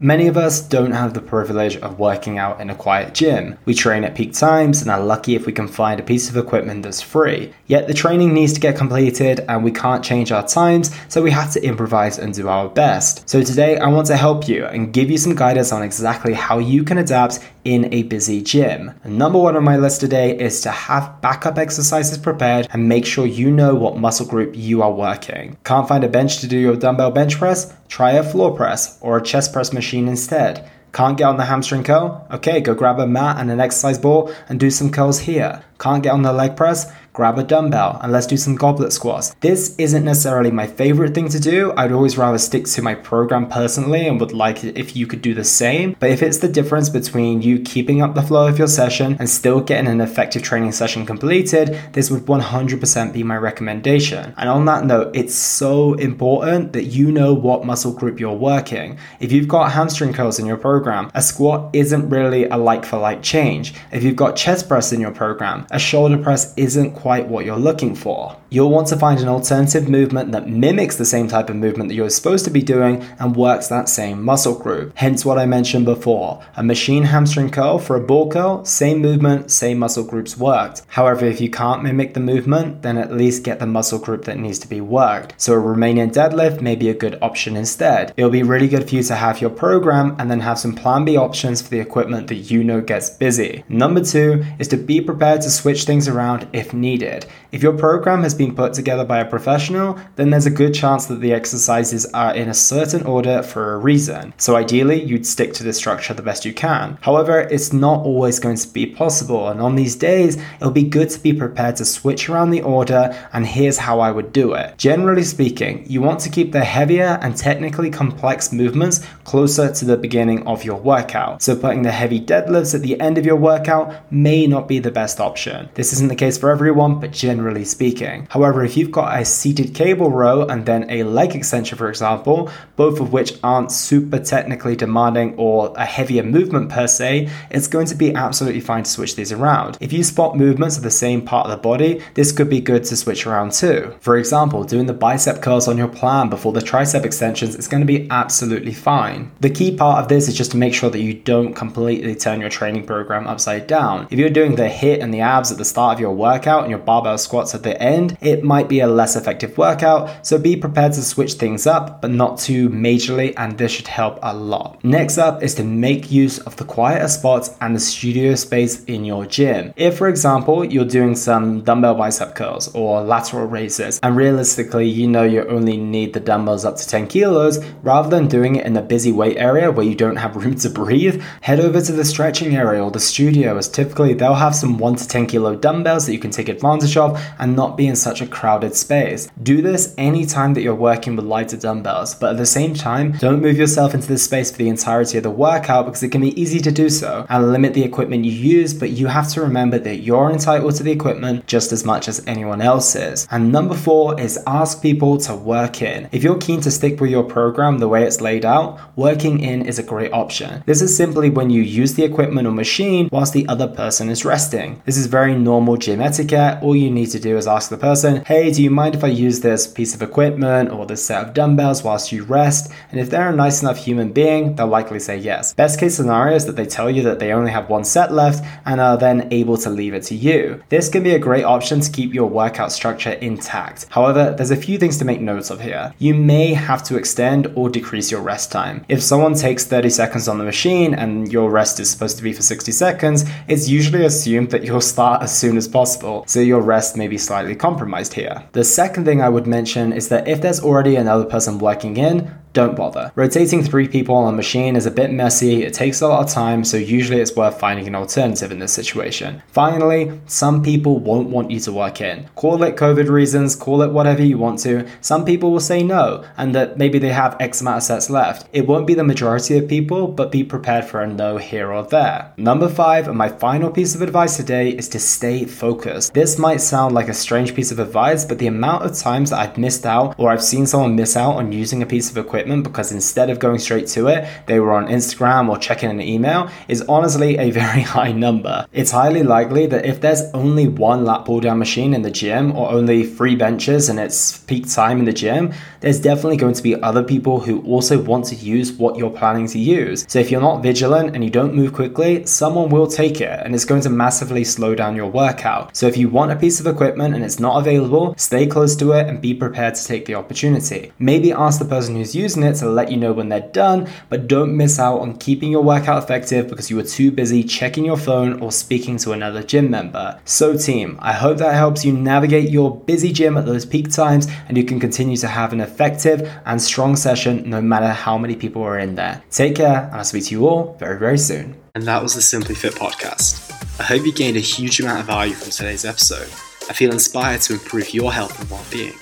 Many of us don't have the privilege of working out in a quiet gym. We train at peak times and are lucky if we can find a piece of equipment that's free. Yet the training needs to get completed and we can't change our times, so we have to improvise and do our best. So today I want to help you and give you some guidance on exactly how you can adapt in a busy gym. number one on my list today is to have backup exercises prepared and make sure you know what muscle group you are working. Can't find a bench to do your dumbbell bench press? Try a floor press or a chest press machine instead. Can't get on the hamstring curl? Okay, go grab a mat and an exercise ball and do some curls here. Can't get on the leg press? grab a dumbbell and let's do some goblet squats. This isn't necessarily my favorite thing to do. I'd always rather stick to my program personally and would like it if you could do the same. But if it's the difference between you keeping up the flow of your session and still getting an effective training session completed, this would 100% be my recommendation. And on that note, it's so important that you know what muscle group you're working. If you've got hamstring curls in your program, a squat isn't really a like for like change. If you've got chest press in your program, a shoulder press isn't quite what you're looking for. You'll want to find an alternative movement that mimics the same type of movement that you're supposed to be doing and works that same muscle group. Hence what I mentioned before. A machine hamstring curl for a ball curl, same movement, same muscle groups worked. However, if you can't mimic the movement, then at least get the muscle group that needs to be worked. So a Romanian deadlift may be a good option instead. It'll be really good for you to have your program and then have some plan B options for the equipment that you know gets busy. Number two is to be prepared to switch things around if needed. If your program has been put together by a professional, then there's a good chance that the exercises are in a certain order for a reason. So ideally, you'd stick to the structure the best you can. However, it's not always going to be possible, and on these days, it'll be good to be prepared to switch around the order, and here's how I would do it. Generally speaking, you want to keep the heavier and technically complex movements closer to the beginning of your workout. So putting the heavy deadlifts at the end of your workout may not be the best option. This isn't the case for everyone, but generally speaking. However, if you've got a seated cable row and then a leg extension, for example, both of which aren't super technically demanding or a heavier movement per se, it's going to be absolutely fine to switch these around. If you spot movements of the same part of the body, this could be good to switch around too. For example, doing the bicep curls on your plan before the tricep extensions is going to be absolutely fine. The key part of this is just to make sure that you don't completely turn your training program upside down. If you're doing the HIIT and the abs at the start of your workout and your barbell squats at the end, it might be a less effective workout, so be prepared to switch things up, but not too majorly, and this should help a lot. Next up is to make use of the quieter spots and the studio space in your gym. If, for example, you're doing some dumbbell bicep curls or lateral raises, and realistically, you know you only need the dumbbells up to 10 kilos, rather than doing it in a busy weight area where you don't have room to breathe, head over to the stretching area or the studio, as typically they'll have some 1 to 10 kilo dumbbells that you can take advantage of and not be in such a crowded space. Do this anytime that you're working with lighter dumbbells, but at the same time, don't move yourself into this space for the entirety of the workout because it can be easy to do so and limit the equipment you use, but you have to remember that you're entitled to the equipment just as much as anyone else is. And number four is ask people to work in. If you're keen to stick with your program the way it's laid out, working in is a great option. This is simply when you use the equipment or machine whilst the other person is resting. This is very normal gym etiquette. All you need to do is ask the person, hey, do you mind if I use this piece of equipment or this set of dumbbells whilst you rest? And if they're a nice enough human being, they'll likely say yes. Best case scenario is that they tell you that they only have one set left and are then able to leave it to you. This can be a great option to keep your workout structure intact. However, there's a few things to make notes of here. You may have to extend or decrease your rest time. If someone takes 30 seconds on the machine and your rest is supposed to be for 60 seconds, it's usually assumed that you'll start as soon as possible, so your rest may be slightly compromised here. The second thing I would mention is that if there's already another person working in, don't bother. Rotating three people on a machine is a bit messy, it takes a lot of time, so usually it's worth finding an alternative in this situation. Finally, some people won't want you to work in. Call it COVID reasons, call it whatever you want to. Some people will say no, and that maybe they have X amount of sets left. It won't be the majority of people, but be prepared for a no here or there. Number five, and my final piece of advice today, is to stay focused. This might sound like a strange piece of advice, but the amount of times that I've missed out or I've seen someone miss out on using a piece of equipment equipment because instead of going straight to it, they were on Instagram or checking an email is honestly a very high number. It's highly likely that if there's only one lat pull down machine in the gym or only three benches and it's peak time in the gym, there's definitely going to be other people who also want to use what you're planning to use. So if you're not vigilant and you don't move quickly, someone will take it and it's going to massively slow down your workout. So if you want a piece of equipment and it's not available, stay close to it and be prepared to take the opportunity. Maybe ask the person who's using it to let you know when they're done, but don't miss out on keeping your workout effective because you were too busy checking your phone or speaking to another gym member. So, team, I hope that helps you navigate your busy gym at those peak times and you can continue to have an effective and strong session no matter how many people are in there. Take care, and I'll speak to you all very, very soon. And that was the Simply Fit podcast. I hope you gained a huge amount of value from today's episode. I feel inspired to improve your health and well being.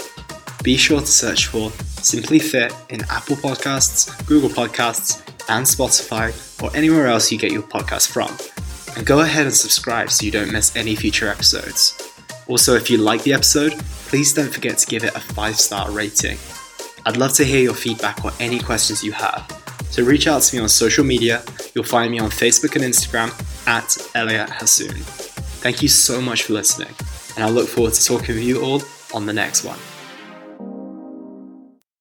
Be sure to search for Simply Fit in Apple Podcasts, Google Podcasts, and Spotify, or anywhere else you get your podcast from. And go ahead and subscribe so you don't miss any future episodes. Also, if you like the episode, please don't forget to give it a 5 star rating. I'd love to hear your feedback or any questions you have. So reach out to me on social media. You'll find me on Facebook and Instagram at Elliot Hasoon. Thank you so much for listening, and I look forward to talking with you all on the next one.